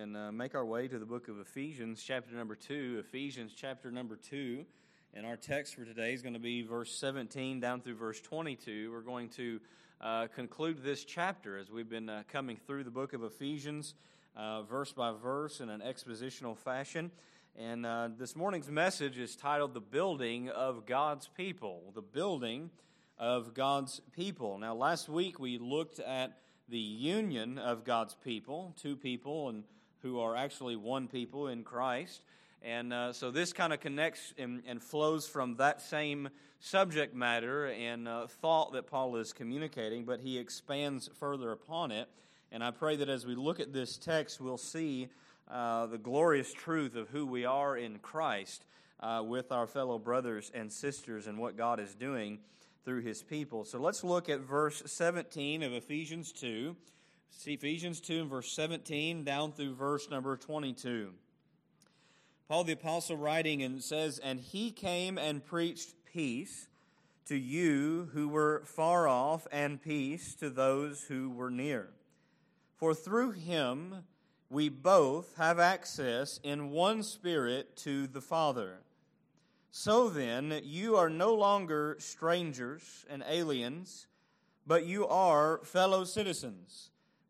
and uh, make our way to the book of Ephesians, chapter number 2. Ephesians, chapter number 2. And our text for today is going to be verse 17 down through verse 22. We're going to uh, conclude this chapter as we've been uh, coming through the book of Ephesians, uh, verse by verse, in an expositional fashion. And uh, this morning's message is titled The Building of God's People. The Building of God's People. Now, last week we looked at the union of God's people, two people, and who are actually one people in Christ. And uh, so this kind of connects and, and, flows from that same subject matter and uh, thought that Paul is communicating, but he expands further upon it. And I pray that as we look at this text, we'll see uh, the glorious truth of who we are in Christ uh, with our fellow brothers and sisters and what God is doing through his people. So let's look at verse 17 of Ephesians 2. See Ephesians 2 and verse 17 down through verse number 22. Paul the Apostle writing and says, And he came and preached peace to you who were far off, and peace to those who were near. For through him we both have access in one spirit to the Father. So then, you are no longer strangers and aliens, but you are fellow citizens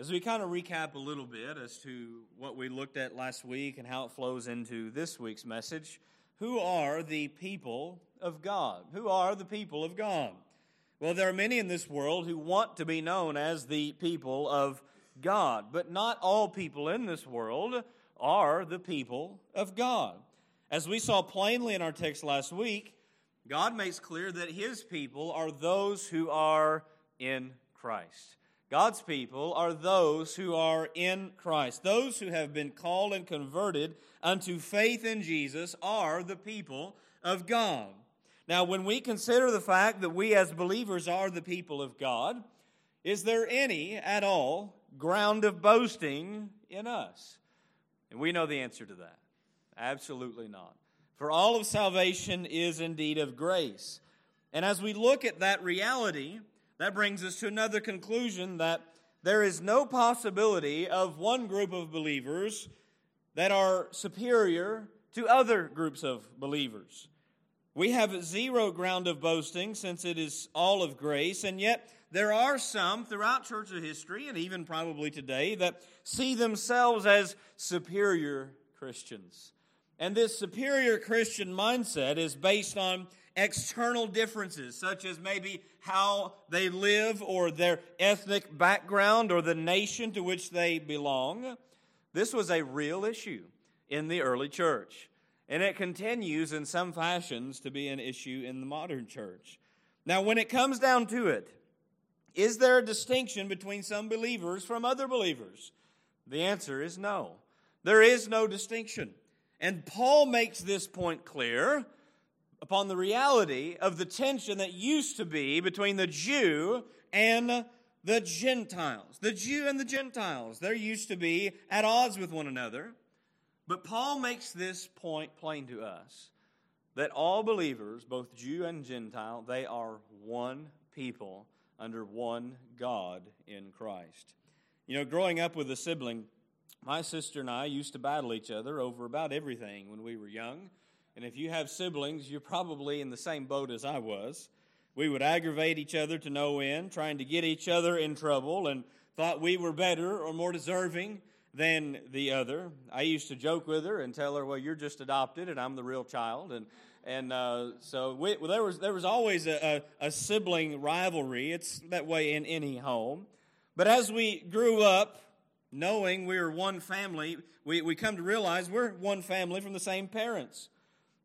As we kind of recap a little bit as to what we looked at last week and how it flows into this week's message, who are the people of God? Who are the people of God? Well, there are many in this world who want to be known as the people of God, but not all people in this world are the people of God. As we saw plainly in our text last week, God makes clear that his people are those who are in Christ. God's people are those who are in Christ. Those who have been called and converted unto faith in Jesus are the people of God. Now, when we consider the fact that we as believers are the people of God, is there any at all ground of boasting in us? And we know the answer to that. Absolutely not. For all of salvation is indeed of grace. And as we look at that reality, that brings us to another conclusion that there is no possibility of one group of believers that are superior to other groups of believers. We have zero ground of boasting since it is all of grace, and yet there are some throughout church history, and even probably today, that see themselves as superior Christians. And this superior Christian mindset is based on external differences, such as maybe how they live or their ethnic background or the nation to which they belong. This was a real issue in the early church. And it continues in some fashions to be an issue in the modern church. Now, when it comes down to it, is there a distinction between some believers from other believers? The answer is no. There is no distinction. And Paul makes this point clear upon the reality of the tension that used to be between the Jew and the Gentiles. The Jew and the Gentiles, they used to be at odds with one another. But Paul makes this point plain to us that all believers, both Jew and Gentile, they are one people under one God in Christ. You know, growing up with a sibling, my sister and I used to battle each other over about everything when we were young. And if you have siblings, you're probably in the same boat as I was. We would aggravate each other to no end, trying to get each other in trouble, and thought we were better or more deserving than the other. I used to joke with her and tell her, "Well, you're just adopted, and I'm the real child." And and uh, so we, well, there was there was always a, a, a sibling rivalry. It's that way in any home. But as we grew up, knowing we were one family, we, we come to realize we're one family from the same parents.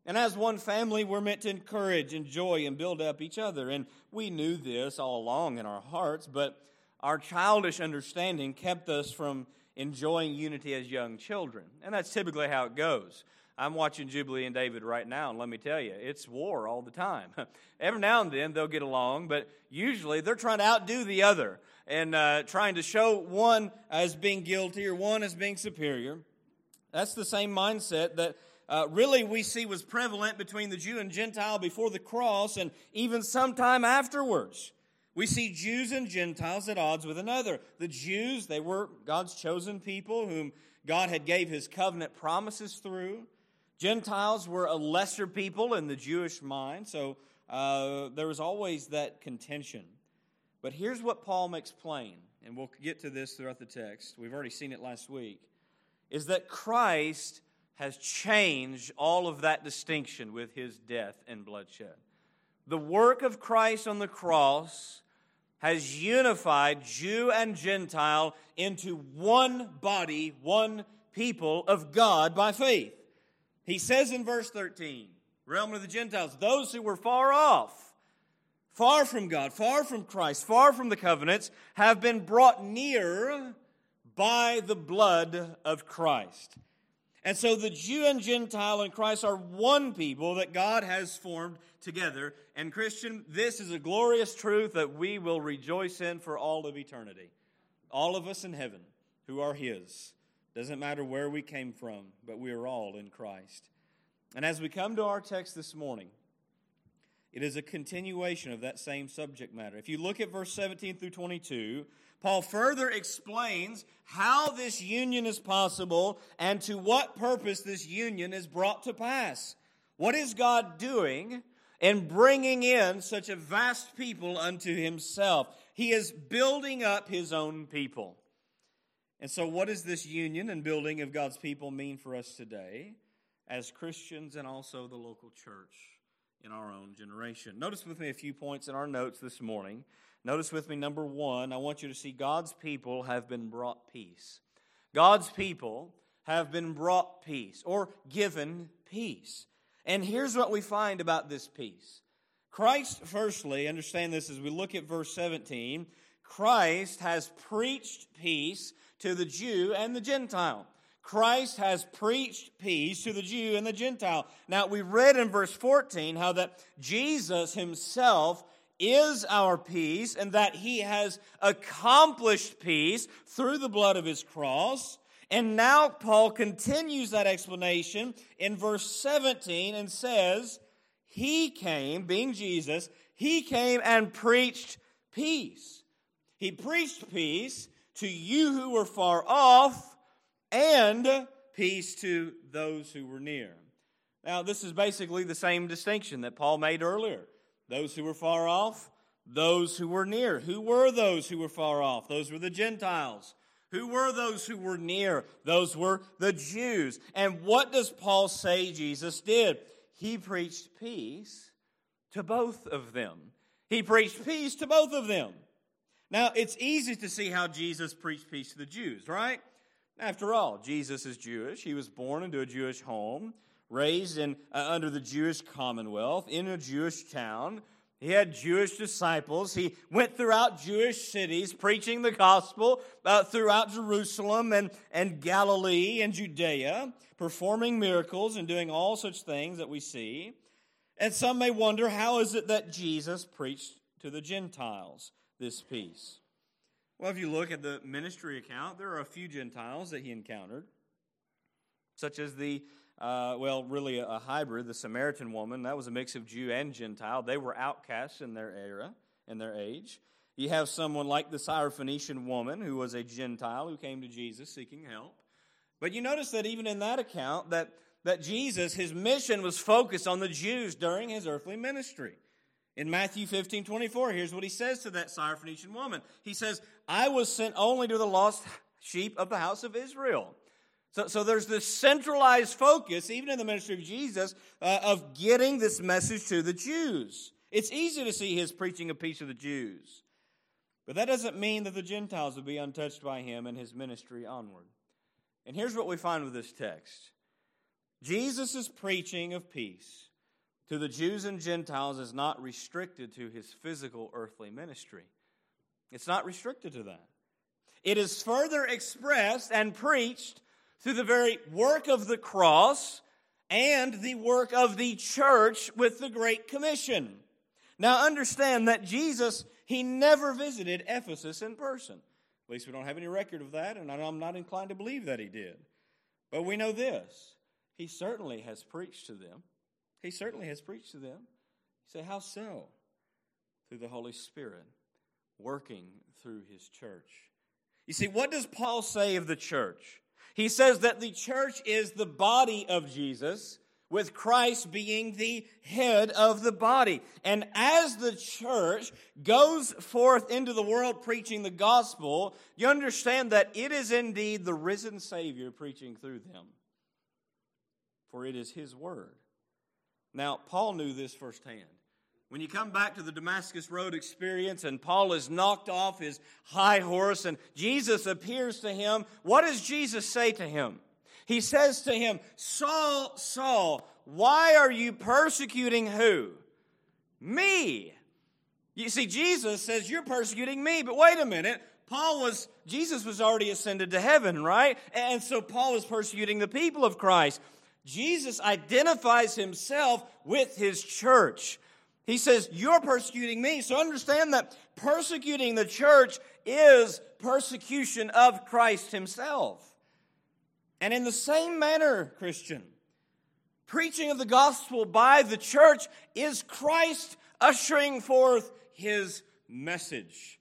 And as one family, we're meant to encourage, enjoy, and build up each other. And we knew this all along in our hearts, but our childish understanding kept us from enjoying unity as young children. And that's typically how it goes. I'm watching Jubilee and David right now, and let me tell you, it's war all the time. Every now and then they'll get along, but usually they're trying to outdo the other and uh, trying to show one as being guilty or one as being superior. That's the same mindset that uh, really we see was prevalent between the Jew and Gentile before the cross and even sometime afterwards. We see Jews and Gentiles at odds with another. The Jews, they were God's chosen people whom God had gave his covenant promises through. Gentiles were a lesser people in the Jewish mind, so uh, there was always that contention. But here's what Paul makes plain, and we'll get to this throughout the text. We've already seen it last week, is that Christ has changed all of that distinction with his death and bloodshed. The work of Christ on the cross has unified Jew and Gentile into one body, one people of God by faith. He says in verse 13, realm of the Gentiles, those who were far off, far from God, far from Christ, far from the covenants, have been brought near by the blood of Christ. And so the Jew and Gentile in Christ are one people that God has formed together. And Christian, this is a glorious truth that we will rejoice in for all of eternity. All of us in heaven who are His. Doesn't matter where we came from, but we are all in Christ. And as we come to our text this morning, it is a continuation of that same subject matter. If you look at verse 17 through 22, Paul further explains how this union is possible and to what purpose this union is brought to pass. What is God doing in bringing in such a vast people unto himself? He is building up his own people. And so, what does this union and building of God's people mean for us today as Christians and also the local church in our own generation? Notice with me a few points in our notes this morning. Notice with me, number one, I want you to see God's people have been brought peace. God's people have been brought peace or given peace. And here's what we find about this peace Christ, firstly, understand this as we look at verse 17, Christ has preached peace to the Jew and the Gentile. Christ has preached peace to the Jew and the Gentile. Now, we read in verse 14 how that Jesus himself is our peace and that he has accomplished peace through the blood of his cross. And now Paul continues that explanation in verse 17 and says, He came, being Jesus, he came and preached peace. He preached peace to you who were far off and peace to those who were near. Now, this is basically the same distinction that Paul made earlier. Those who were far off, those who were near. Who were those who were far off? Those were the Gentiles. Who were those who were near? Those were the Jews. And what does Paul say Jesus did? He preached peace to both of them. He preached peace to both of them. Now, it's easy to see how Jesus preached peace to the Jews, right? After all, Jesus is Jewish. He was born into a Jewish home raised in, uh, under the Jewish commonwealth in a Jewish town. He had Jewish disciples. He went throughout Jewish cities preaching the gospel uh, throughout Jerusalem and, and Galilee and Judea, performing miracles and doing all such things that we see. And some may wonder how is it that Jesus preached to the Gentiles this peace? Well, if you look at the ministry account, there are a few Gentiles that he encountered, such as the uh, well, really a, hybrid. The Samaritan woman, that was a mix of Jew and Gentile. They were outcasts in their era, in their age. You have someone like the Syrophoenician woman, who was a Gentile who came to Jesus seeking help. But you notice that even in that account, that, that Jesus, his mission was focused on the Jews during his earthly ministry. In Matthew 15, 24, here's what he says to that Syrophoenician woman. He says, I was sent only to the lost sheep of the house of Israel. So, so there's this centralized focus, even in the ministry of Jesus, uh, of getting this message to the Jews. It's easy to see his preaching of peace to the Jews. But that doesn't mean that the Gentiles would be untouched by him and his ministry onward. And here's what we find with this text Jesus' preaching of peace to the Jews and Gentiles is not restricted to his physical earthly ministry. It's not restricted to that. It is further expressed and preached through the very work of the cross and the work of the church with the Great Commission. Now understand that Jesus, he never visited Ephesus in person. At least we don't have any record of that, and I'm not inclined to believe that he did. But we know this he certainly has preached to them. He certainly has preached to them. You say, How so? Through the Holy Spirit working through his church. You see, what does Paul say of the church? He says that the church is the body of Jesus, with Christ being the head of the body. And as the church goes forth into the world preaching the gospel, you understand that it is indeed the risen Savior preaching through them. For it is His word. Now, Paul knew this firsthand. When you come back to the Damascus Road experience and Paul is knocked off his high horse and Jesus appears to him, what does Jesus say to him? He says to him, Saul, Saul, why are you persecuting who? Me. You see, Jesus says, You're persecuting me, but wait a minute. Paul was, Jesus was already ascended to heaven, right? And so Paul was persecuting the people of Christ. Jesus identifies himself with his church. He says, You're persecuting me. So understand that persecuting the church is persecution of Christ himself. And in the same manner, Christian, preaching of the gospel by the church is Christ ushering forth his message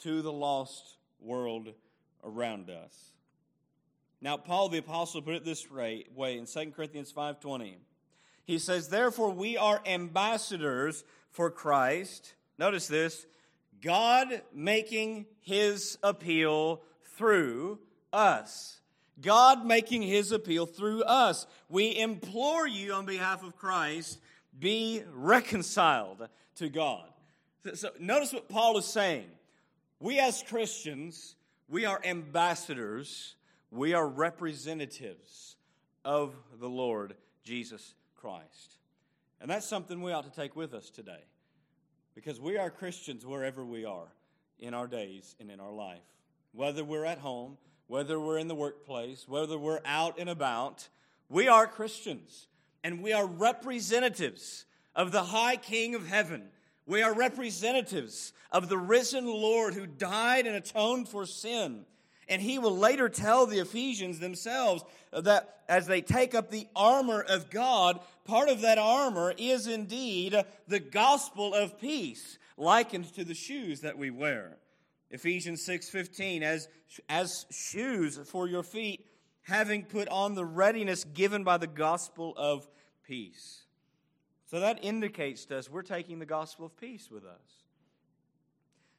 to the lost world around us. Now, Paul the apostle put it this way, in 2 Corinthians 5:20. He says, "Therefore we are ambassadors for Christ." Notice this, God making his appeal through us. God making his appeal through us. We implore you on behalf of Christ, be reconciled to God. So, notice what Paul is saying. We as Christians, we are ambassadors, we are representatives of the Lord Jesus Christ. And that's something we ought to take with us today. Because we are Christians wherever we are in our days and in our life. Whether we're at home, whether we're in the workplace, whether we're out and about, we are Christians and we are representatives of the high King of heaven. We are representatives of the risen Lord who died and atoned for sin. And he will later tell the Ephesians themselves that as they take up the armor of God, part of that armor is indeed the gospel of peace, likened to the shoes that we wear. Ephesians 6:15 as as shoes for your feet having put on the readiness given by the gospel of peace. So that indicates to us we're taking the gospel of peace with us.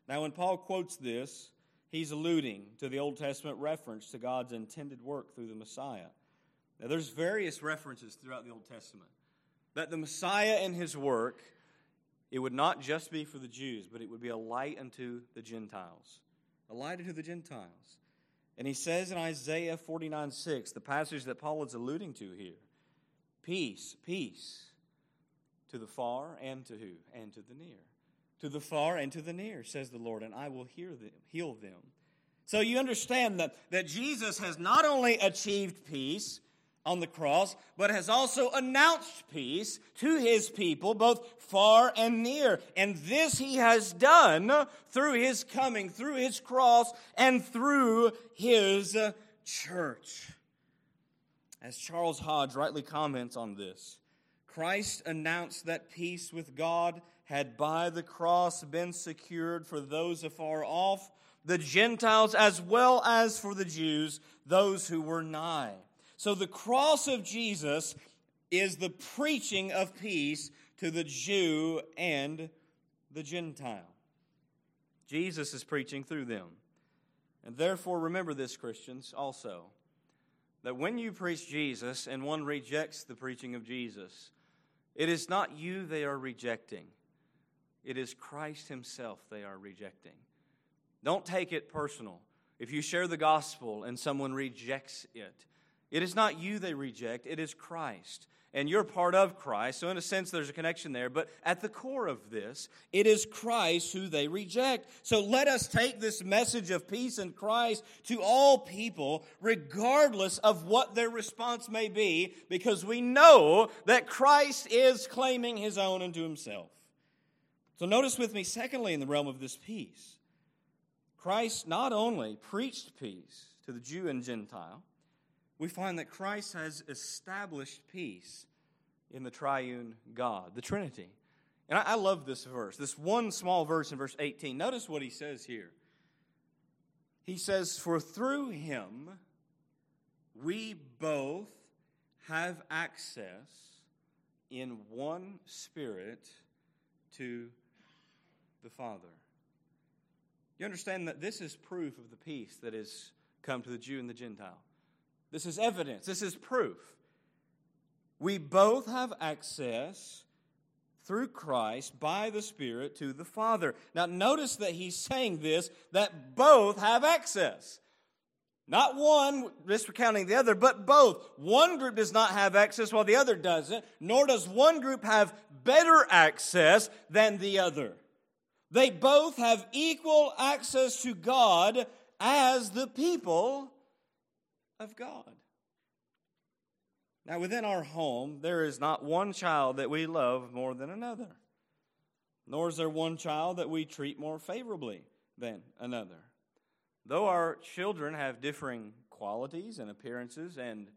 Now when Paul quotes this, he's alluding to the Old Testament reference to God's intended work through the Messiah. Now there's various references throughout the Old Testament that the Messiah and his work it would not just be for the Jews, but it would be a light unto the Gentiles. A light unto the Gentiles. And he says in Isaiah 49 6, the passage that Paul is alluding to here peace, peace to the far and to who? And to the near. To the far and to the near, says the Lord, and I will hear them, heal them. So you understand that, that Jesus has not only achieved peace, on the cross, but has also announced peace to his people, both far and near. And this he has done through his coming, through his cross, and through his uh, church. As Charles Hodge rightly comments on this, Christ announced that peace with God had by the cross been secured for those afar off, the Gentiles as well as for the Jews, those who were nigh. So the cross of Jesus is the preaching of peace to the Jew and the Gentile. Jesus is preaching through them. And therefore, remember this, Christians, also, that when you preach Jesus and one rejects the preaching of Jesus, it is not you they are rejecting, it is Christ Himself they are rejecting. Don't take it personal. If you share the gospel and someone rejects it, It is not you they reject, it is Christ. And you're part of Christ. So, in a sense, there's a connection there. But at the core of this, it is Christ who they reject. So, let us take this message of peace in Christ to all people, regardless of what their response may be, because we know that Christ is claiming his own unto himself. So, notice with me, secondly, in the realm of this peace, Christ not only preached peace to the Jew and Gentile, we find that Christ has established peace in the triune God, the Trinity. And I, I, love this verse, this one small verse in verse 18. Notice what he says here. He says, For through him we both have access in one spirit to the Father. You understand that this is proof of the peace that has come to the Jew and the Gentile. This is evidence, this is proof. We both have access through Christ by the Spirit to the Father. Now, notice that he's saying this that both have access. Not one discounting the other, but both. One group does not have access while the other doesn't, nor does one group have better access than the other. They both have equal access to God as the people of God. Now, within our home, there is not one child that we love more than another, nor is there one child that we treat more favorably than another. Though our children have differing qualities and appearances and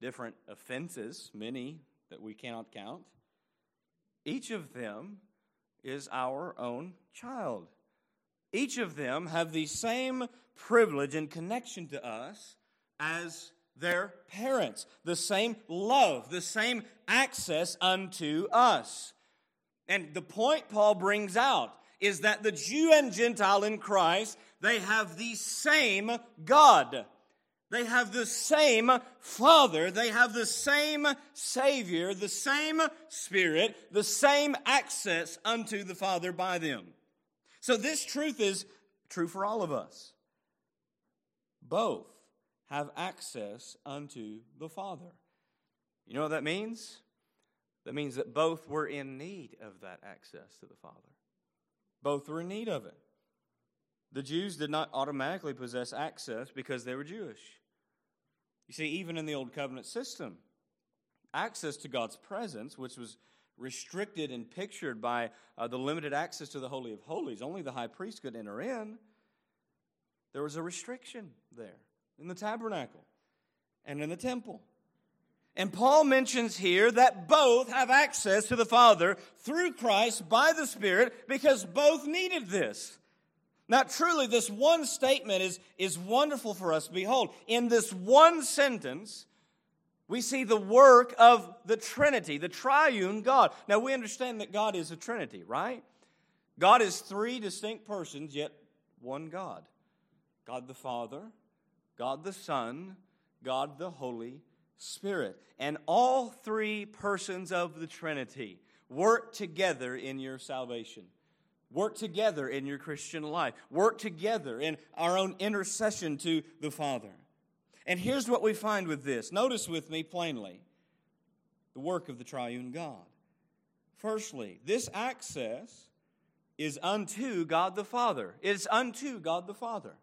different offenses, many that we cannot count, each of them is our own child. Each of them have the same privilege and connection to us as their parents, the same love, the same access unto us. And the point Paul brings out is that the Jew and Gentile in Christ, they have the same God. They have the same Father. They have the same Savior, the same Spirit, the same access unto the Father by them. So, this truth is true for all of us. Both have access unto the Father. You know what that means? That means that both were in need of that access to the Father. Both were in need of it. The Jews did not automatically possess access because they were Jewish. You see, even in the Old Covenant system, access to God's presence, which was restricted and pictured by uh, the limited access to the Holy of Holies, only the high priest could enter in, there was a restriction there in the tabernacle and in the temple. And Paul mentions here that both have access to the Father through Christ by the Spirit because both needed this. Now, truly, this one statement is, is wonderful for us. Behold, in this one sentence, we see the work of the Trinity, the triune God. Now, we understand that God is a Trinity, right? God is three distinct persons, yet one God God the Father, God the Son, God the Holy Spirit. And all three persons of the Trinity work together in your salvation. Work together in your Christian life. Work together in our own intercession to the Father. And here's what we find with this. Notice with me plainly the work of the triune God. Firstly, this access is unto God the Father. It's unto God the Father.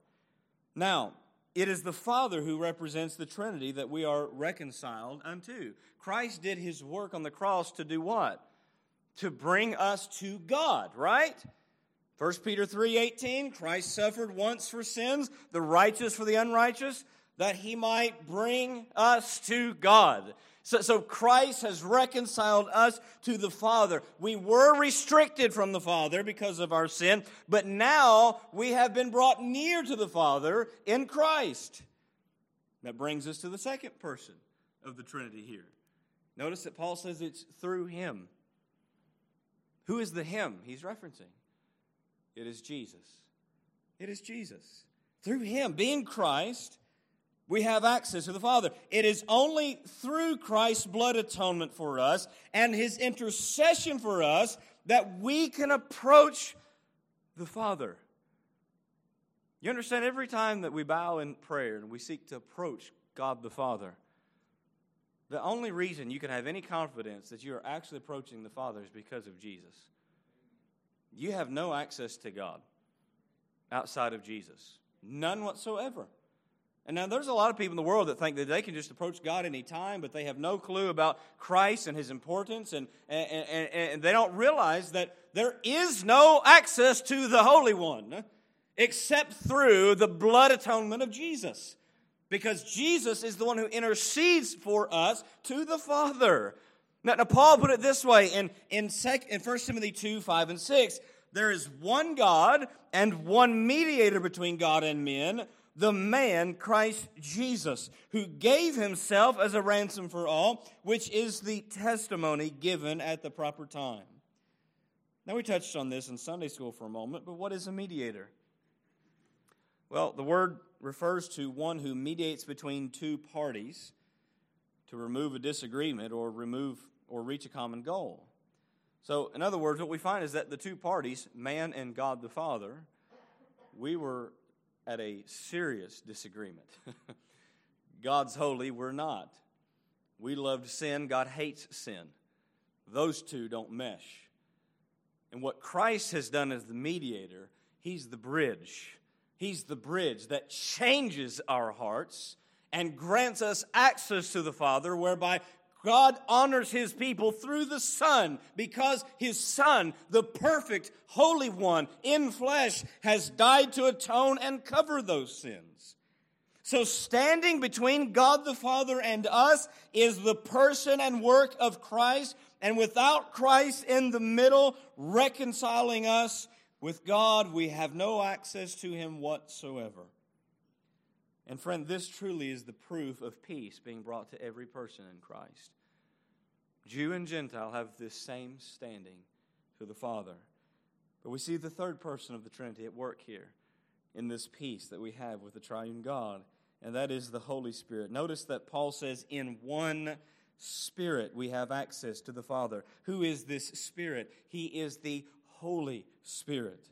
Now, it is the Father who represents the Trinity that we are reconciled unto. Christ did his work on the cross to do what? To bring us to God, right? 1 Peter 3:18 Christ suffered once for sins, the righteous for the unrighteous, that he might bring us to God. So, so Christ has reconciled us to the Father. We were restricted from the Father because of our sin, but now we have been brought near to the Father in Christ. That brings us to the second person of the Trinity here. Notice that Paul says it's through him. Who is the him he's referencing? It is Jesus. It is Jesus. Through him, being Christ, we have access to the Father. It is only through Christ's blood atonement for us and his intercession for us that we can approach the Father. You understand, every time that we bow in prayer and we seek to approach God the Father, The only reason you can have any confidence that you are actually approaching the Father is because of Jesus. You have no access to God outside of Jesus, none whatsoever. And now there's a lot of people in the world that think that they can just approach God anytime, but they have no clue about Christ and his importance, and, and, and, and they don't realize that there is no access to the Holy One except through the blood atonement of Jesus. Because Jesus is the one who intercedes for us to the Father. Now, now Paul put it this way in, in, sec, in 1 Timothy 2 5 and 6 there is one God and one mediator between God and men, the man Christ Jesus, who gave himself as a ransom for all, which is the testimony given at the proper time. Now, we touched on this in Sunday school for a moment, but what is a mediator? Well, the word refers to one who mediates between two parties to remove a disagreement or remove or reach a common goal. So, in other words, what we find is that the two parties, man and God the Father, we were at a serious disagreement. God's holy, we're not. We love sin, God hates sin. Those two don't mesh. And what Christ has done as the mediator, He's the bridge. He's the bridge that changes our hearts and grants us access to the Father, whereby God honors his people through the Son because his Son, the perfect, holy one in flesh, has died to atone and cover those sins. So, standing between God the Father and us is the person and work of Christ, and without Christ in the middle, reconciling us with God, we have no access to him whatsoever. And friend, this truly is the proof of peace being brought to every person in Christ. Jew and Gentile have this same standing to the Father. But we see the third person of the Trinity at work here in this peace that we have with the triune God, and that is the Holy Spirit. Notice that Paul says, in one Spirit we have access to the Father. Who is this Spirit? He is the Holy Spirit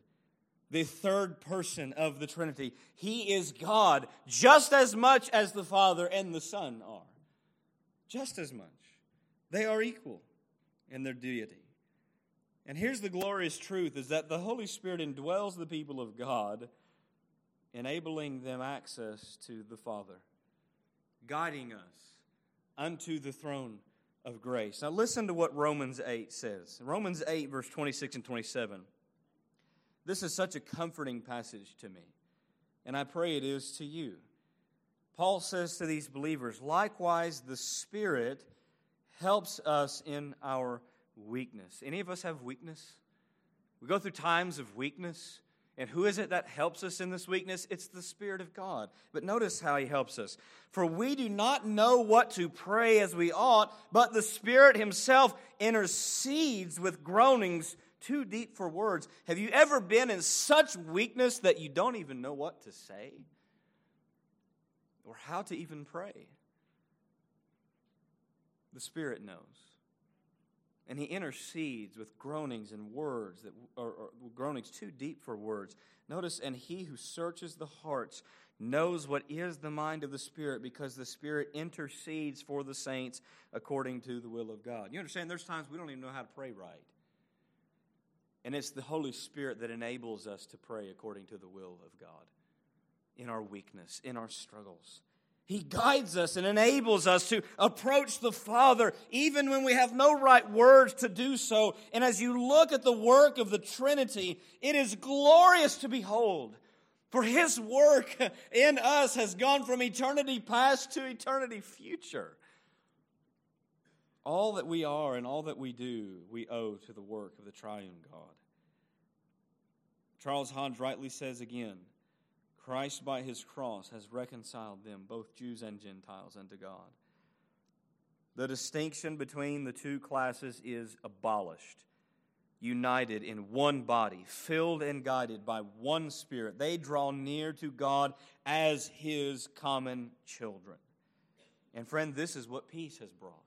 the third person of the Trinity. He is God just as much as the Father and the Son are. Just as much. They are equal in their deity. And here's the glorious truth is that the Holy Spirit indwells the people of God, enabling them access to the Father, guiding us unto the throne of grace. Now listen to what Romans 8 says. Romans 8 verse 26 and 27. This is such a comforting passage to me, and I pray it is to you. Paul says to these believers, likewise, the Spirit helps us in our weakness. Any of us have weakness? We go through times of weakness. And who is it that helps us in this weakness? It's the Spirit of God. But notice how He helps us. For we do not know what to pray as we ought, but the Spirit Himself intercedes with groanings too deep for words. Have you ever been in such weakness that you don't even know what to say or how to even pray? The Spirit knows. And he intercedes with groanings and words that are groanings too deep for words. Notice, and he who searches the hearts knows what is the mind of the Spirit because the Spirit intercedes for the saints according to the will of God. You understand, there's times we don't even know how to pray right. And it's the Holy Spirit that enables us to pray according to the will of God in our weakness, in our struggles. He guides us and enables us to approach the Father even when we have no right words to do so. And as you look at the work of the Trinity, it is glorious to behold. For His work in us has gone from eternity past to eternity future. All that we are and all that we do, we owe to the work of the triune God. Charles Hodge rightly says again Christ by his cross has reconciled them, both Jews and Gentiles, unto God. The distinction between the two classes is abolished. United in one body, filled and guided by one Spirit, they draw near to God as His common children. And friend, this is what peace has brought.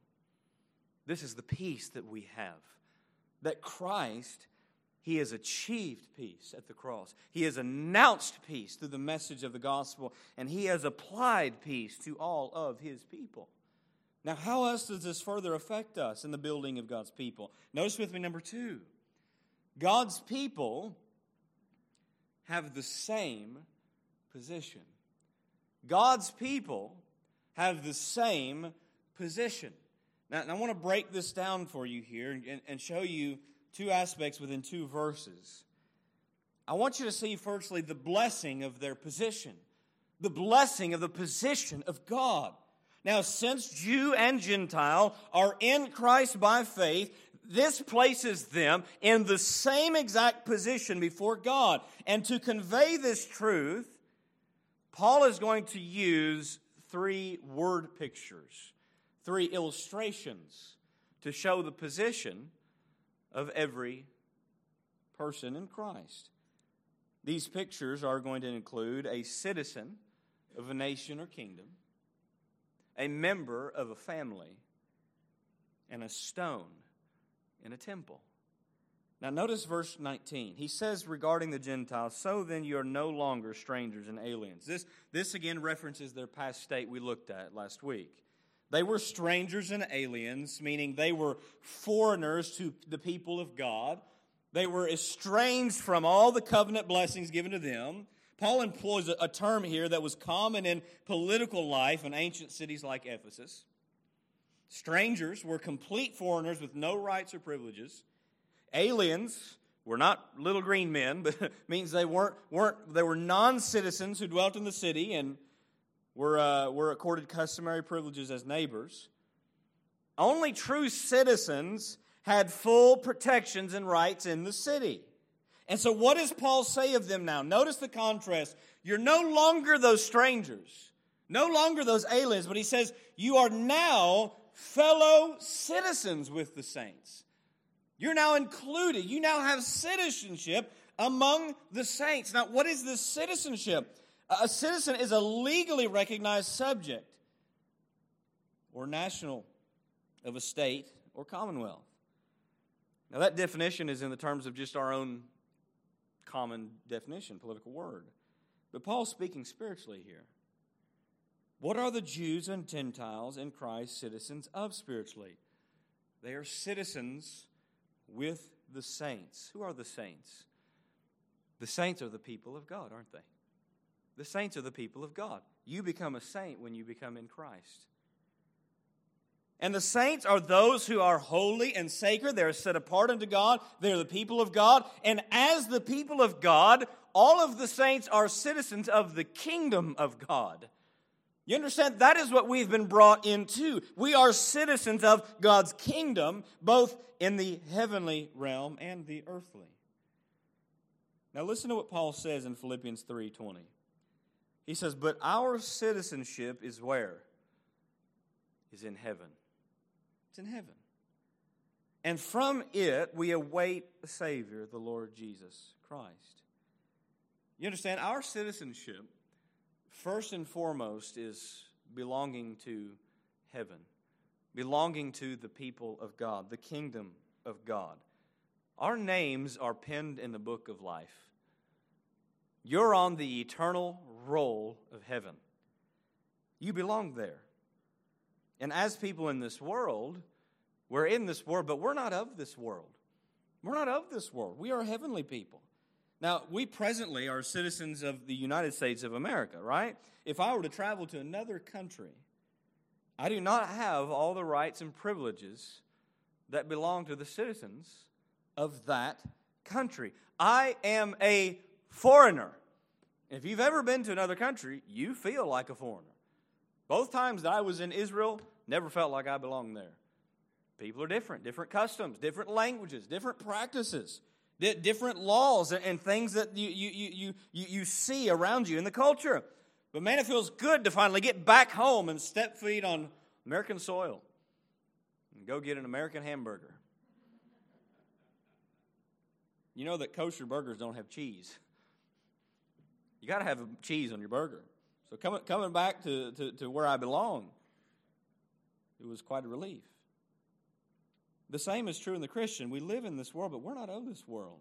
This is the peace that we have. That Christ he has achieved peace at the cross. He has announced peace through the message of the gospel, and he has applied peace to all of his people. Now, how else does this further affect us in the building of God's people? Notice with me number two God's people have the same position. God's people have the same position. Now, I want to break this down for you here and, and show you two aspects within two verses. I want you to see, firstly, the blessing of their position, the blessing of the position of God. Now, since Jew and Gentile are in Christ by faith, this places them in the same exact position before God. And to convey this truth, Paul is going to use three word pictures, three illustrations to show the position of every person in Christ. These pictures are going to include a citizen of a nation or kingdom, a member of a family, and a stone in a temple. Now, notice verse 19. He says regarding the Gentiles, So then you are no longer strangers and aliens. This, this again references their past state we looked at last week. They were strangers and aliens, meaning they were foreigners to the people of God. They were estranged from all the covenant blessings given to them. Paul employs a, term here that was common in political life in ancient cities like Ephesus. Strangers were complete foreigners with no rights or privileges. Aliens were not little green men, but means they weren't, weren't they were non-citizens who dwelt in the city and were, uh, were accorded customary privileges as neighbors. Only true citizens had full protections and rights in the city. And so, what does Paul say of them now? Notice the contrast. You're no longer those strangers, no longer those aliens, but he says, You are now fellow citizens with the saints. You're now included. You now have citizenship among the saints. Now, what is this citizenship? A citizen is a legally recognized subject or national of a state or commonwealth. Now, that definition is in the terms of just our own common definition, political word. But Paul's speaking spiritually here. What are the Jews and Gentiles in Christ citizens of spiritually? They are citizens with the saints. Who are the saints? The saints are the people of God, aren't they? The saints are the people of God. You become a saint when you become in Christ. And the saints are those who are holy and sacred. They're set apart unto God. They're the people of God. And as the people of God, all of the saints are citizens of the kingdom of God. You understand? That is what we've been brought into. We are citizens of God's kingdom, both in the heavenly realm and the earthly. Now listen to what Paul says in Philippians 3:20. He says, "But our citizenship is where? Is in heaven." It's in heaven. And from it we await a Savior, the Lord Jesus Christ. You understand? Our citizenship, first and foremost, is belonging to heaven, belonging to the people of God, the kingdom of God. Our names are penned in the book of life. You're on the eternal roll of heaven. You belong there. And as people in this world, we're in this world, but we're not of this world. We're not of this world. We are heavenly people. Now, we presently are citizens of the United States of America, right? If I were to travel to another country, I do not have all the rights and privileges that belong to the citizens of that country. I am a foreigner. If you've ever been to another country, you feel like a foreigner. Both times that I was in Israel, never felt like I belonged there. People are different, different customs, different languages, different practices, different laws and things that you, you, you, you, you see around you in the culture. But man, it feels good to finally get back home and step feet on American soil and go get an American hamburger. You know that kosher burgers don't have cheese. You got to have cheese on your burger. So coming, coming back to, to, to where I belong, it was quite a relief. The same is true in the Christian. We live in this world, but we're not of this world.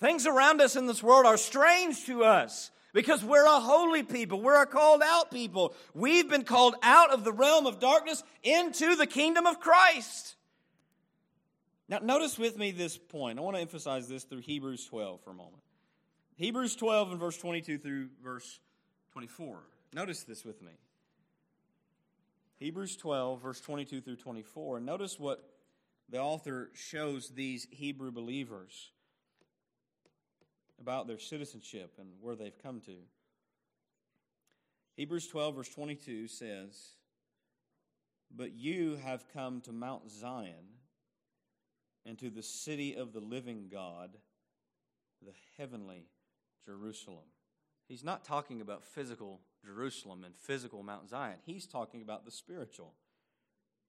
Things around us in this world are strange to us because we're a holy people. We're a called out people. We've been called out of the realm of darkness into the kingdom of Christ. Now, notice with me this point. I want to emphasize this through Hebrews 12 for a moment. Hebrews 12 and verse 22 through verse 24. Notice this with me. Hebrews 12, verse 22 through 24. Notice what the author shows these Hebrew believers about their citizenship and where they've come to. Hebrews 12, verse 22 says, But you have come to Mount Zion and to the city of the living God, the heavenly Jerusalem. He's not talking about physical Jerusalem and physical Mount Zion. He's talking about the spiritual.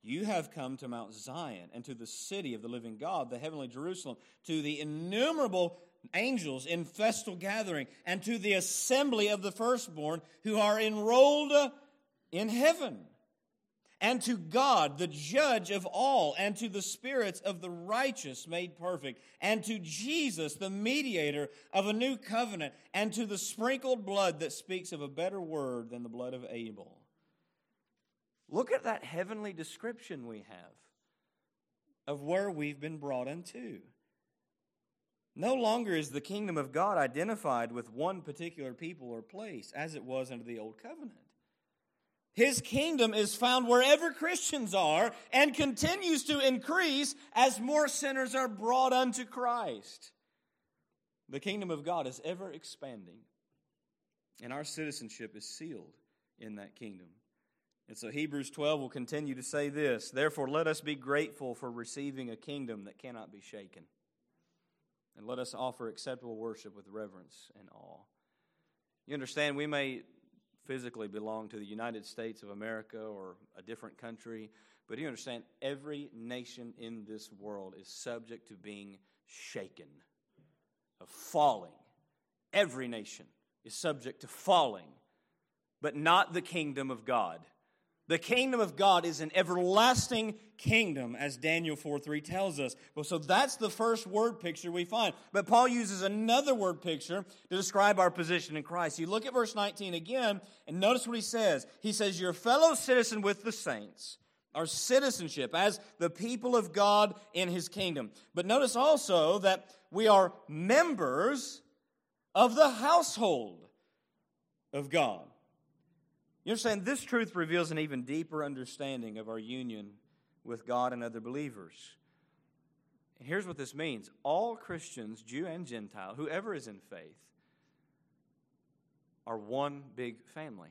You have come to Mount Zion and to the city of the living God, the heavenly Jerusalem, to the innumerable angels in festal gathering, and to the assembly of the firstborn who are enrolled in heaven and to God, the judge of all, and to the spirits of the righteous made perfect, and to Jesus, the mediator of a new covenant, and to the sprinkled blood that speaks of a better word than the blood of Abel. Look at that heavenly description we have of where we've been brought into. No longer is the kingdom of God identified with one particular people or place as it was under the old covenant. His kingdom is found wherever Christians are and continues to increase as more sinners are brought unto Christ. The kingdom of God is ever expanding, and our citizenship is sealed in that kingdom. And so Hebrews 12 will continue to say this Therefore, let us be grateful for receiving a kingdom that cannot be shaken. And let us offer acceptable worship with reverence and awe. You understand, we may physically belong to the United States of America or a different country. But you understand, every nation in this world is subject to being shaken, of falling. Every nation is subject to falling, but not the kingdom of God. The kingdom of God is an everlasting kingdom, as Daniel 4 3 tells us. Well, so that's the first word picture we find. But Paul uses another word picture to describe our position in Christ. You look at verse 19 again, and notice what he says. He says, You're fellow citizen with the saints, our citizenship as the people of God in his kingdom. But notice also that we are members of the household of God. You understand, this truth reveals an even deeper understanding of our union with God and other believers. Here's what this means all Christians, Jew and Gentile, whoever is in faith, are one big family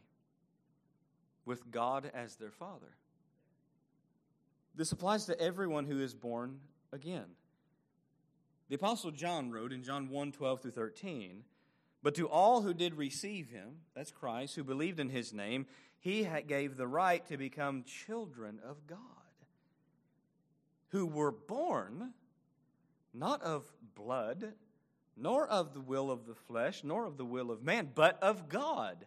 with God as their father. This applies to everyone who is born again. The Apostle John wrote in John 1 12 through 13 but to all who did receive him, that's Christ, who believed in his name, he gave the right to become children of God, who were born not of blood, nor of the will of the flesh, nor of the will of man, but of God.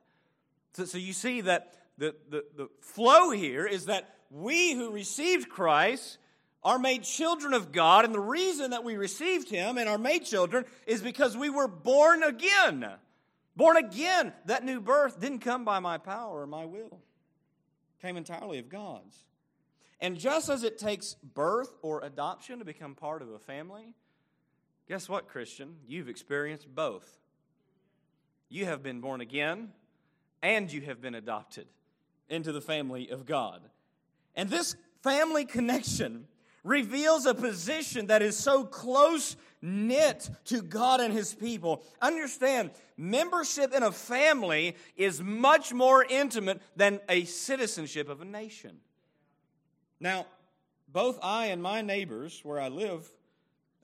So, so you see that the, the, the flow here is that we who received Christ are made children of God, and the reason that we received Him and are made children is because we were born again. Born again. That new birth didn't come by my power or my will, it came entirely of God's. And just as it takes birth or adoption to become part of a family, guess what, Christian? You've experienced both. You have been born again, and you have been adopted into the family of God. And this family connection reveals a position that is so close knit to God and His people. Understand, membership in a family is much more intimate than a citizenship of a nation. Now, both I and my neighbors where I live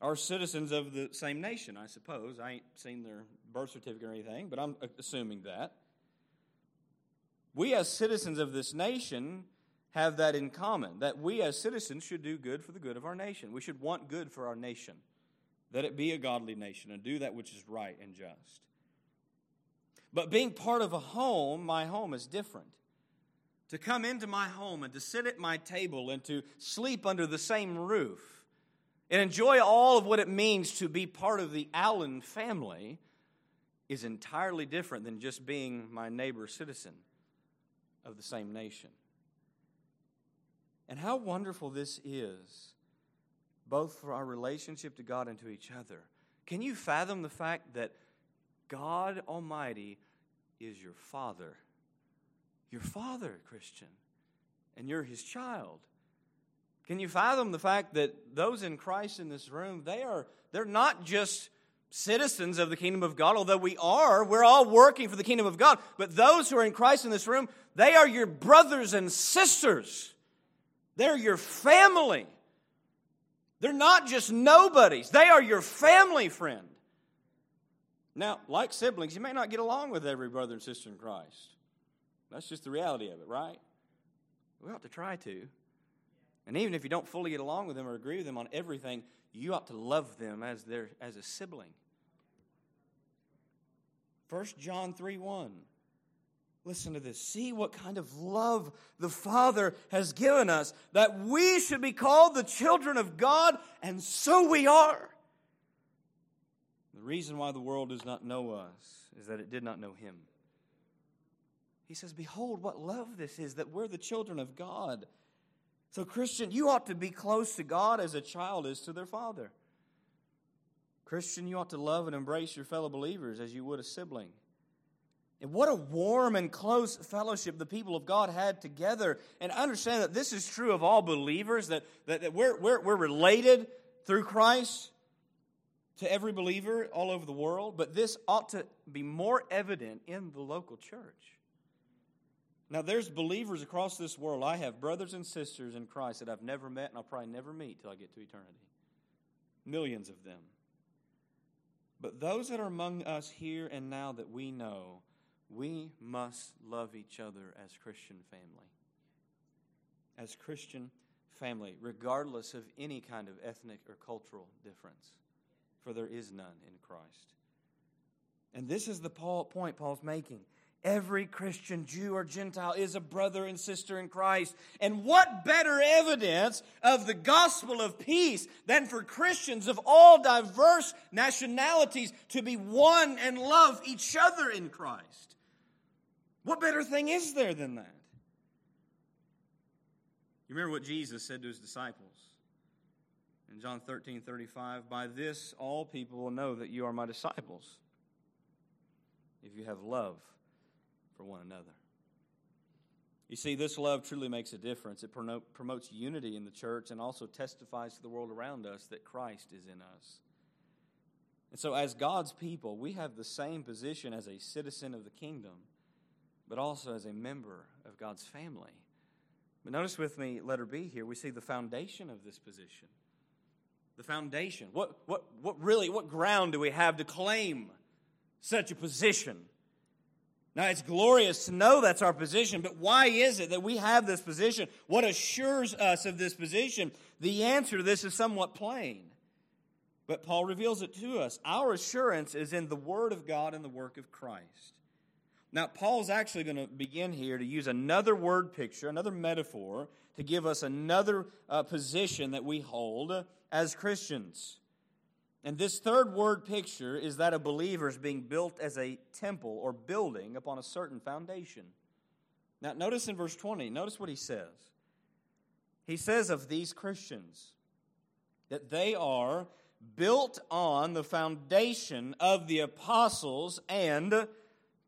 are citizens of the same nation, I suppose. I ain't seen their birth certificate or anything, but I'm assuming that. We, as citizens of this nation, have that in common that we as citizens should do good for the good of our nation. We should want good for our nation, that it be a godly nation and do that which is right and just. But being part of a home, my home is different. To come into my home and to sit at my table and to sleep under the same roof, and enjoy all of what it means to be part of the Allen family is entirely different than just being my neighbor citizen of the same nation. And how wonderful this is, both for our relationship to God and to each other. Can you fathom the fact that God Almighty is your Father? Your Father, Christian, and you're His child. Can you fathom the fact that those in Christ in this room, they are they're not just citizens of the kingdom of God, although we are, we're all working for the kingdom of God. But those who are in Christ in this room, they are your brothers and sisters. They're your family. They're not just nobodies, they are your family friend. Now, like siblings, you may not get along with every brother and sister in Christ. That's just the reality of it, right? We ought to try to. And even if you don't fully get along with them or agree with them on everything, you ought to love them as their as a sibling. 1 John 3 1. Listen to this. See what kind of love the Father has given us that we should be called the children of God, and so we are. The reason why the world does not know us is that it did not know Him. He says, Behold, what love this is that we're the children of God. So, Christian, you ought to be close to God as a child is to their father. Christian, you ought to love and embrace your fellow believers as you would a sibling. And what a warm and close fellowship the people of God had together. And understand that this is true of all believers, that, that, that we're, we're, we're related through Christ to every believer all over the world. But this ought to be more evident in the local church. Now, there's believers across this world. I have brothers and sisters in Christ that I've never met and I'll probably never meet till I get to eternity. Millions of them. But those that are among us here and now that we know, we must love each other as Christian family. As Christian family, regardless of any kind of ethnic or cultural difference, for there is none in Christ. And this is the point Paul's making. Every Christian, Jew or Gentile, is a brother and sister in Christ. And what better evidence of the gospel of peace than for Christians of all diverse nationalities to be one and love each other in Christ? What better thing is there than that? You remember what Jesus said to his disciples in John 13 35? By this, all people will know that you are my disciples if you have love for one another. You see, this love truly makes a difference. It promotes unity in the church and also testifies to the world around us that Christ is in us. And so, as God's people, we have the same position as a citizen of the kingdom but also as a member of God's family. But notice with me, letter B here, we see the foundation of this position. The foundation. What, what, what really, what ground do we have to claim such a position? Now, it's glorious to know that's our position, but why is it that we have this position? What assures us of this position? The answer to this is somewhat plain, but Paul reveals it to us. Our assurance is in the Word of God and the work of Christ. Now, Paul's actually going to begin here to use another word picture, another metaphor, to give us another uh, position that we hold as Christians. And this third word picture is that of believers being built as a temple or building upon a certain foundation. Now, notice in verse 20, notice what he says. He says of these Christians that they are built on the foundation of the apostles and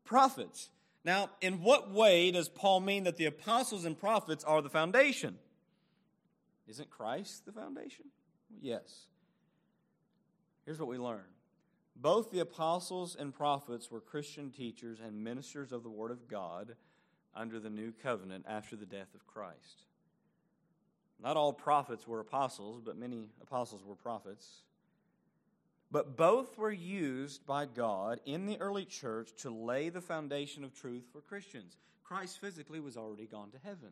prophets. Now, in what way does Paul mean that the apostles and prophets are the foundation? Isn't Christ the foundation? Yes. Here's what we learn both the apostles and prophets were Christian teachers and ministers of the Word of God under the new covenant after the death of Christ. Not all prophets were apostles, but many apostles were prophets. But both were used by God in the early church to lay the foundation of truth for Christians. Christ physically was already gone to heaven.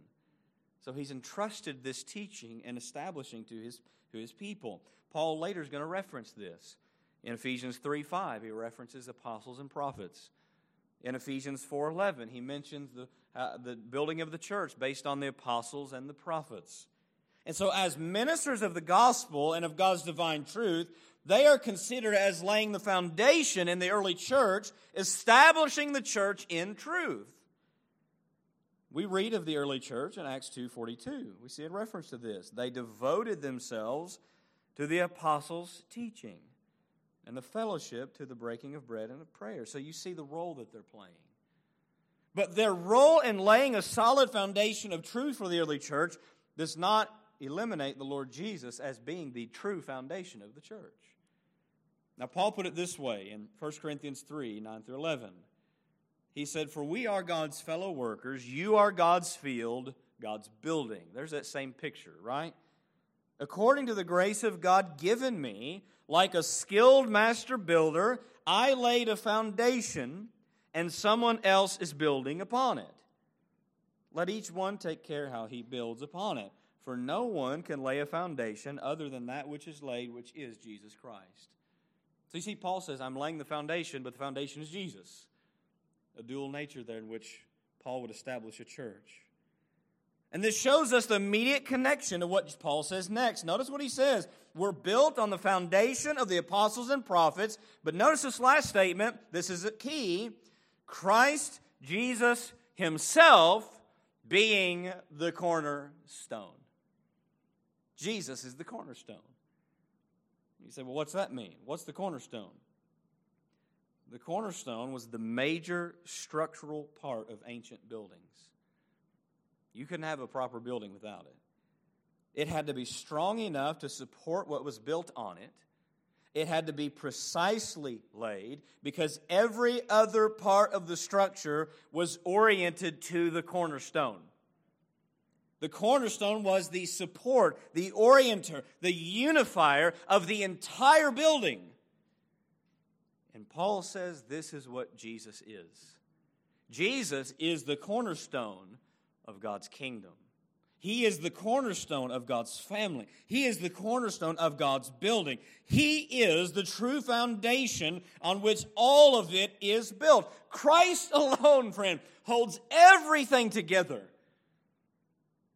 So he's entrusted this teaching and establishing to his, to his people. Paul later is going to reference this. In Ephesians 3 5, he references apostles and prophets. In Ephesians 4:11, he mentions the, uh, the building of the church based on the apostles and the prophets. And so, as ministers of the gospel and of God's divine truth, they are considered as laying the foundation in the early church, establishing the church in truth. We read of the early church in Acts 2:42. We see a reference to this. They devoted themselves to the apostles' teaching and the fellowship to the breaking of bread and of prayer. So you see the role that they're playing. But their role in laying a solid foundation of truth for the early church does not eliminate the Lord Jesus as being the true foundation of the church. Now, Paul put it this way in 1 Corinthians 3 9 through 11. He said, For we are God's fellow workers, you are God's field, God's building. There's that same picture, right? According to the grace of God given me, like a skilled master builder, I laid a foundation, and someone else is building upon it. Let each one take care how he builds upon it. For no one can lay a foundation other than that which is laid, which is Jesus Christ. So you see, Paul says, I'm laying the foundation, but the foundation is Jesus. A dual nature there in which Paul would establish a church. And this shows us the immediate connection to what Paul says next. Notice what he says. We're built on the foundation of the apostles and prophets. But notice this last statement. This is a key. Christ Jesus himself being the cornerstone. Jesus is the cornerstone. You say, well, what's that mean? What's the cornerstone? The cornerstone was the major structural part of ancient buildings. You couldn't have a proper building without it. It had to be strong enough to support what was built on it. It had to be precisely laid because every other part of the structure was oriented to the cornerstone. The cornerstone was the support, the orienter, the unifier of the entire building. And Paul says this is what Jesus is Jesus is the cornerstone of God's kingdom. He is the cornerstone of God's family. He is the cornerstone of God's building. He is the true foundation on which all of it is built. Christ alone, friend, holds everything together.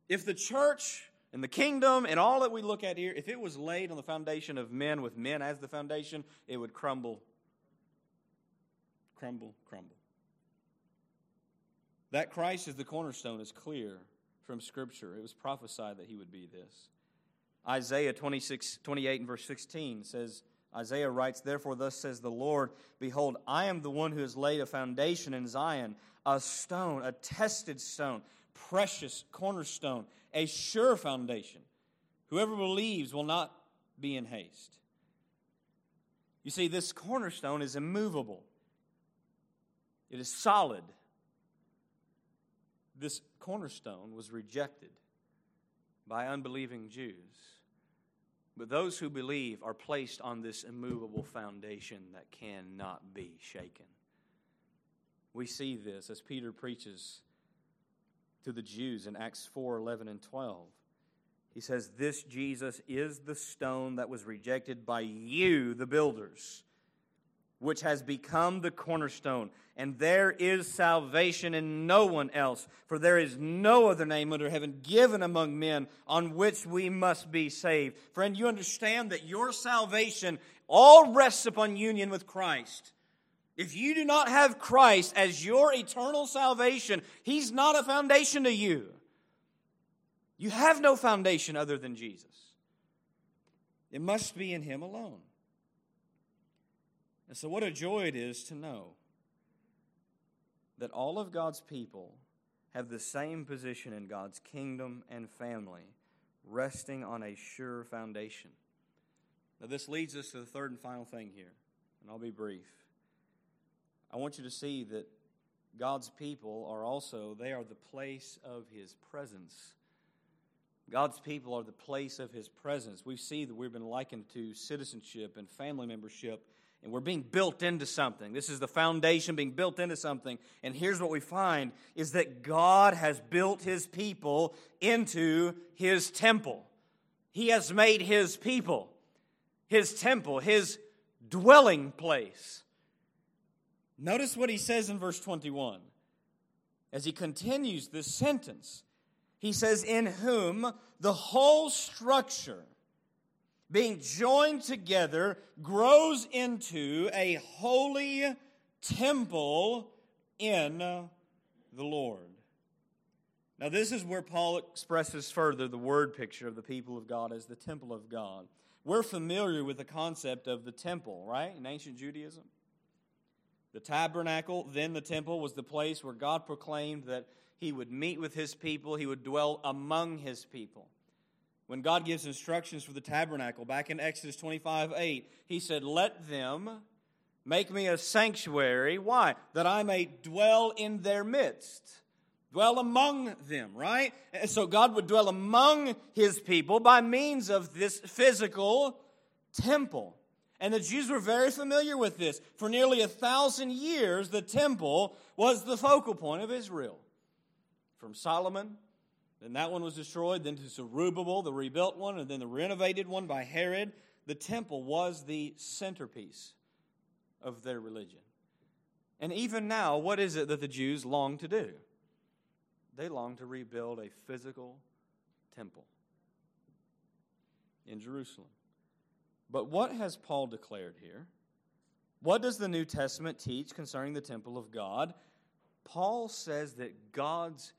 If the church and the kingdom and all that we look at here, if it was laid on the foundation of men with men as the foundation, it would crumble, crumble, crumble. That Christ is the cornerstone is clear from Scripture. It was prophesied that he would be this. Isaiah 26, 28 and verse 16 says, Isaiah writes, Therefore, thus says the Lord, Behold, I am the one who has laid a foundation in Zion, a stone, a tested stone, precious cornerstone, a sure foundation. Whoever believes will not be in haste. You see, this cornerstone is immovable, it is solid. This cornerstone was rejected by unbelieving Jews. But those who believe are placed on this immovable foundation that cannot be shaken. We see this as Peter preaches to the Jews in Acts 4 11 and 12. He says, This Jesus is the stone that was rejected by you, the builders, which has become the cornerstone. And there is salvation in no one else, for there is no other name under heaven given among men on which we must be saved. Friend, you understand that your salvation all rests upon union with Christ. If you do not have Christ as your eternal salvation, He's not a foundation to you. You have no foundation other than Jesus. It must be in Him alone. And so, what a joy it is to know that all of God's people have the same position in God's kingdom and family, resting on a sure foundation. Now, this leads us to the third and final thing here, and I'll be brief. I want you to see that God's people are also, they are the place of His presence. God's people are the place of His presence. We see that we've been likened to citizenship and family membership, and we're being built into something. This is the foundation being built into something. And here's what we find is that God has built His people into His temple. He has made His people His temple, His dwelling place. Notice what he says in verse 21 as he continues this sentence. He says, In whom the whole structure, being joined together, grows into a holy temple in the Lord. Now, this is where Paul expresses further the word picture of the people of God as the temple of God. We're familiar with the concept of the temple, right, in ancient Judaism? The tabernacle, then the temple, was the place where God proclaimed that he would meet with his people, he would dwell among his people. When God gives instructions for the tabernacle, back in Exodus 25 8, he said, Let them make me a sanctuary. Why? That I may dwell in their midst dwell among them, right? And so God would dwell among his people by means of this physical temple. And the Jews were very familiar with this. For nearly a thousand years, the temple was the focal point of Israel. From Solomon, then that one was destroyed, then to Zerubbabel, the rebuilt one, and then the renovated one by Herod. The temple was the centerpiece of their religion. And even now, what is it that the Jews long to do? They long to rebuild a physical temple in Jerusalem. But what has Paul declared here? What does the New Testament teach concerning the temple of God? Paul says that God's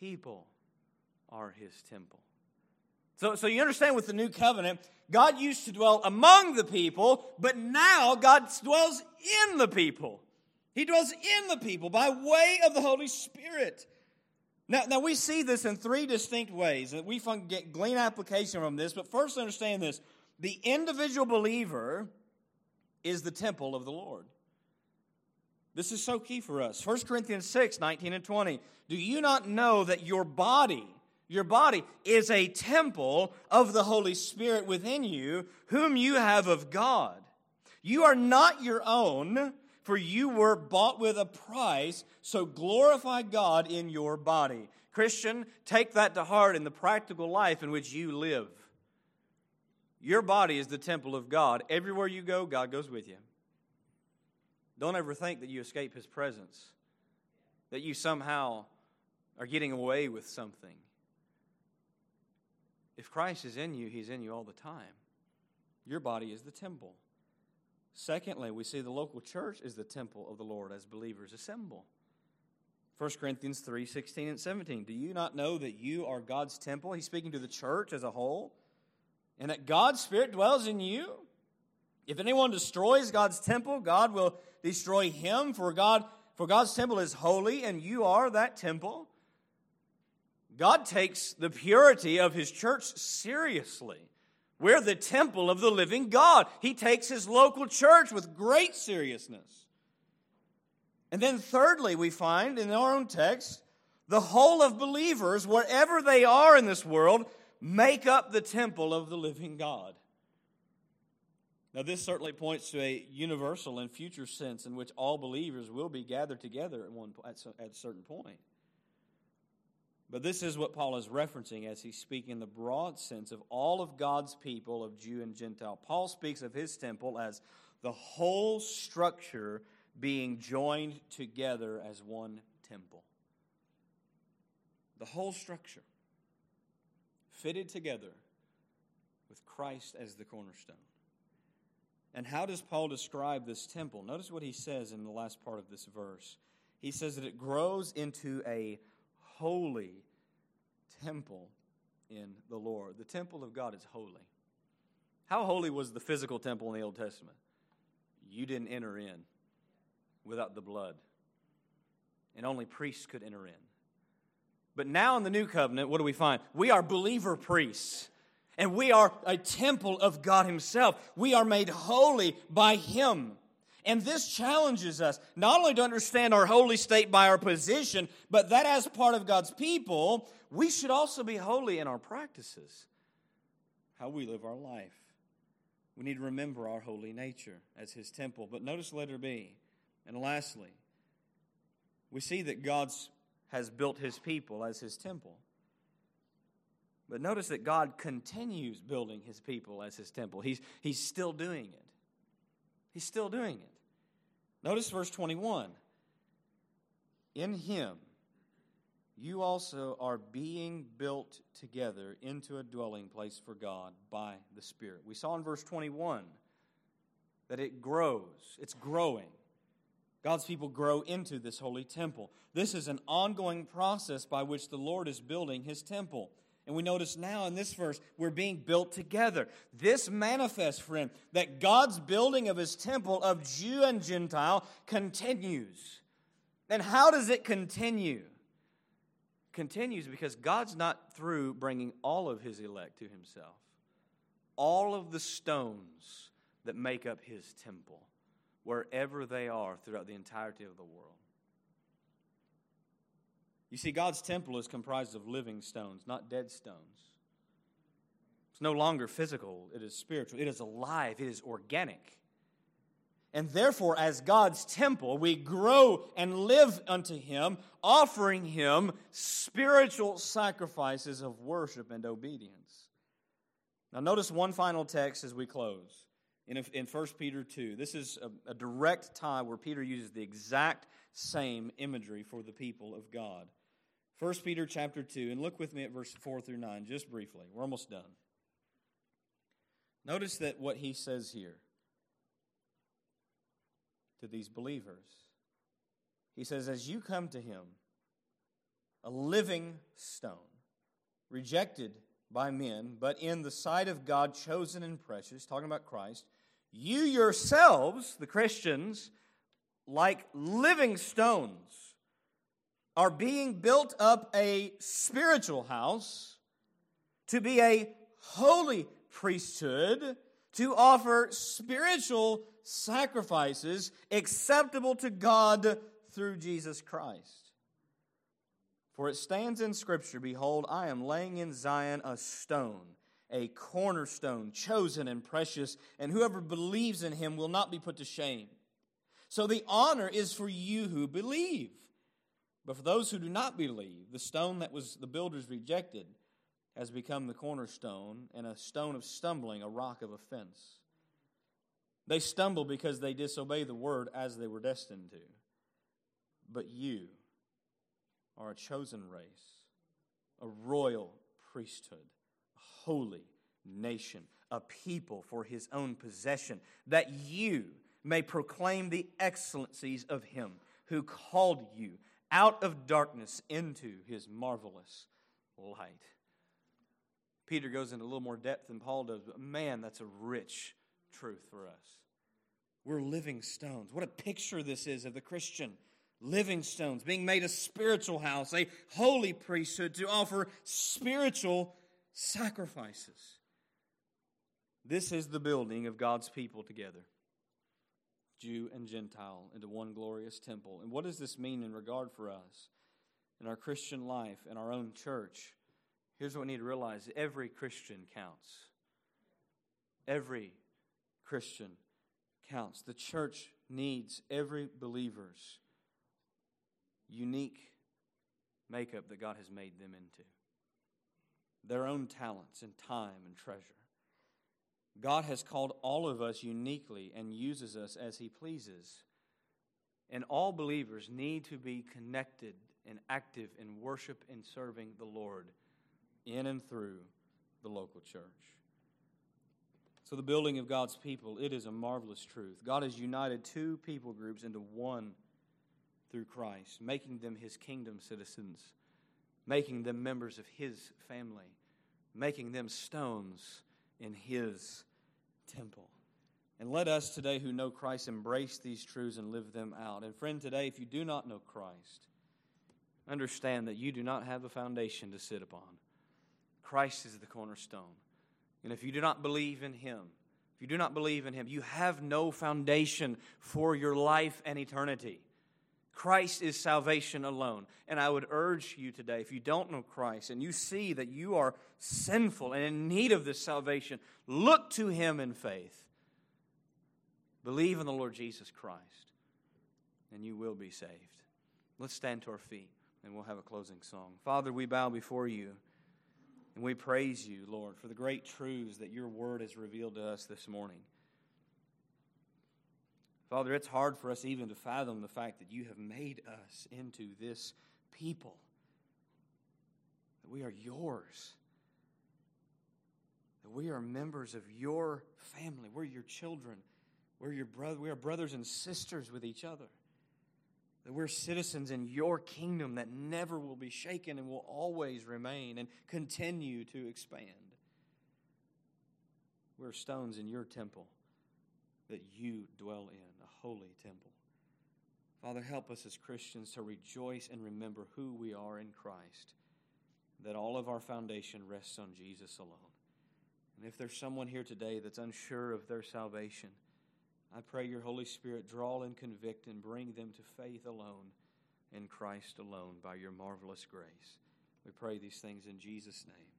people are his temple. So, so you understand with the new covenant, God used to dwell among the people, but now God dwells in the people. He dwells in the people by way of the Holy Spirit. Now, now we see this in three distinct ways. We glean application from this, but first understand this. The individual believer is the temple of the Lord. This is so key for us. 1 Corinthians 6, 19 and 20. Do you not know that your body, your body is a temple of the Holy Spirit within you, whom you have of God? You are not your own for you were bought with a price, so glorify God in your body. Christian, take that to heart in the practical life in which you live. Your body is the temple of God. Everywhere you go, God goes with you. Don't ever think that you escape His presence, that you somehow are getting away with something. If Christ is in you, He's in you all the time. Your body is the temple. Secondly, we see the local church is the temple of the Lord as believers assemble. 1 Corinthians 3 16 and 17. Do you not know that you are God's temple? He's speaking to the church as a whole. And that God's Spirit dwells in you. If anyone destroys God's temple, God will destroy him, for God for God's temple is holy, and you are that temple. God takes the purity of his church seriously. We're the temple of the living God. He takes his local church with great seriousness. And then, thirdly, we find in our own text, the whole of believers, wherever they are in this world, make up the temple of the living God. Now, this certainly points to a universal and future sense in which all believers will be gathered together at, one, at, at a certain point. But this is what Paul is referencing as he's speaking in the broad sense of all of God's people, of Jew and Gentile. Paul speaks of his temple as the whole structure being joined together as one temple. The whole structure fitted together with Christ as the cornerstone. And how does Paul describe this temple? Notice what he says in the last part of this verse. He says that it grows into a holy temple in the Lord. The temple of God is holy. How holy was the physical temple in the Old Testament? You didn't enter in without the blood, and only priests could enter in. But now in the new covenant, what do we find? We are believer priests. And we are a temple of God Himself. We are made holy by Him. And this challenges us not only to understand our holy state by our position, but that as part of God's people, we should also be holy in our practices, how we live our life. We need to remember our holy nature as His temple. But notice letter B. And lastly, we see that God has built His people as His temple. But notice that God continues building His people as His temple. He's, he's still doing it. He's still doing it. Notice verse 21. In him you also are being built together into a dwelling place for God by the Spirit. We saw in verse 21 that it grows, it's growing. God's people grow into this holy temple. This is an ongoing process by which the Lord is building his temple. And we notice now in this verse, we're being built together. This manifests, friend, that God's building of his temple of Jew and Gentile continues. And how does it continue? Continues because God's not through bringing all of his elect to himself. All of the stones that make up his temple, wherever they are throughout the entirety of the world. You see, God's temple is comprised of living stones, not dead stones. It's no longer physical, it is spiritual, it is alive, it is organic. And therefore, as God's temple, we grow and live unto Him, offering Him spiritual sacrifices of worship and obedience. Now, notice one final text as we close in, in 1 Peter 2. This is a, a direct tie where Peter uses the exact same imagery for the people of God. 1 Peter chapter 2, and look with me at verse 4 through 9, just briefly. We're almost done. Notice that what he says here to these believers. He says, As you come to him, a living stone, rejected by men, but in the sight of God chosen and precious, talking about Christ, you yourselves, the Christians, like living stones are being built up a spiritual house to be a holy priesthood to offer spiritual sacrifices acceptable to God through Jesus Christ. For it stands in Scripture Behold, I am laying in Zion a stone, a cornerstone, chosen and precious, and whoever believes in him will not be put to shame. So the honor is for you who believe. But for those who do not believe, the stone that was the builders rejected has become the cornerstone and a stone of stumbling, a rock of offense. They stumble because they disobey the word as they were destined to. But you are a chosen race, a royal priesthood, holy nation, a people for his own possession, that you may proclaim the excellencies of him who called you out of darkness into his marvelous light. Peter goes into a little more depth than Paul does, but man, that's a rich truth for us. We're living stones. What a picture this is of the Christian. Living stones, being made a spiritual house, a holy priesthood to offer spiritual sacrifices. This is the building of God's people together. Jew and Gentile, into one glorious temple. And what does this mean in regard for us in our Christian life, in our own church? Here's what we need to realize every Christian counts. Every Christian counts. The church needs every believer's unique makeup that God has made them into, their own talents and time and treasure. God has called all of us uniquely and uses us as He pleases. And all believers need to be connected and active in worship and serving the Lord in and through the local church. So, the building of God's people, it is a marvelous truth. God has united two people groups into one through Christ, making them His kingdom citizens, making them members of His family, making them stones in His temple. And let us today who know Christ embrace these truths and live them out. And friend, today, if you do not know Christ, understand that you do not have a foundation to sit upon. Christ is the cornerstone. And if you do not believe in Him, if you do not believe in Him, you have no foundation for your life and eternity. Christ is salvation alone. And I would urge you today, if you don't know Christ and you see that you are sinful and in need of this salvation, look to Him in faith. Believe in the Lord Jesus Christ, and you will be saved. Let's stand to our feet and we'll have a closing song. Father, we bow before you and we praise you, Lord, for the great truths that your word has revealed to us this morning. Father, it's hard for us even to fathom the fact that you have made us into this people. that we are yours, that we are members of your family. We're your children. We're your brother. We are brothers and sisters with each other. That we're citizens in your kingdom that never will be shaken and will always remain and continue to expand. We're stones in your temple that you dwell in, holy temple. Father, help us as Christians to rejoice and remember who we are in Christ, that all of our foundation rests on Jesus alone. And if there's someone here today that's unsure of their salvation, I pray your Holy Spirit draw and convict and bring them to faith alone in Christ alone by your marvelous grace. We pray these things in Jesus' name.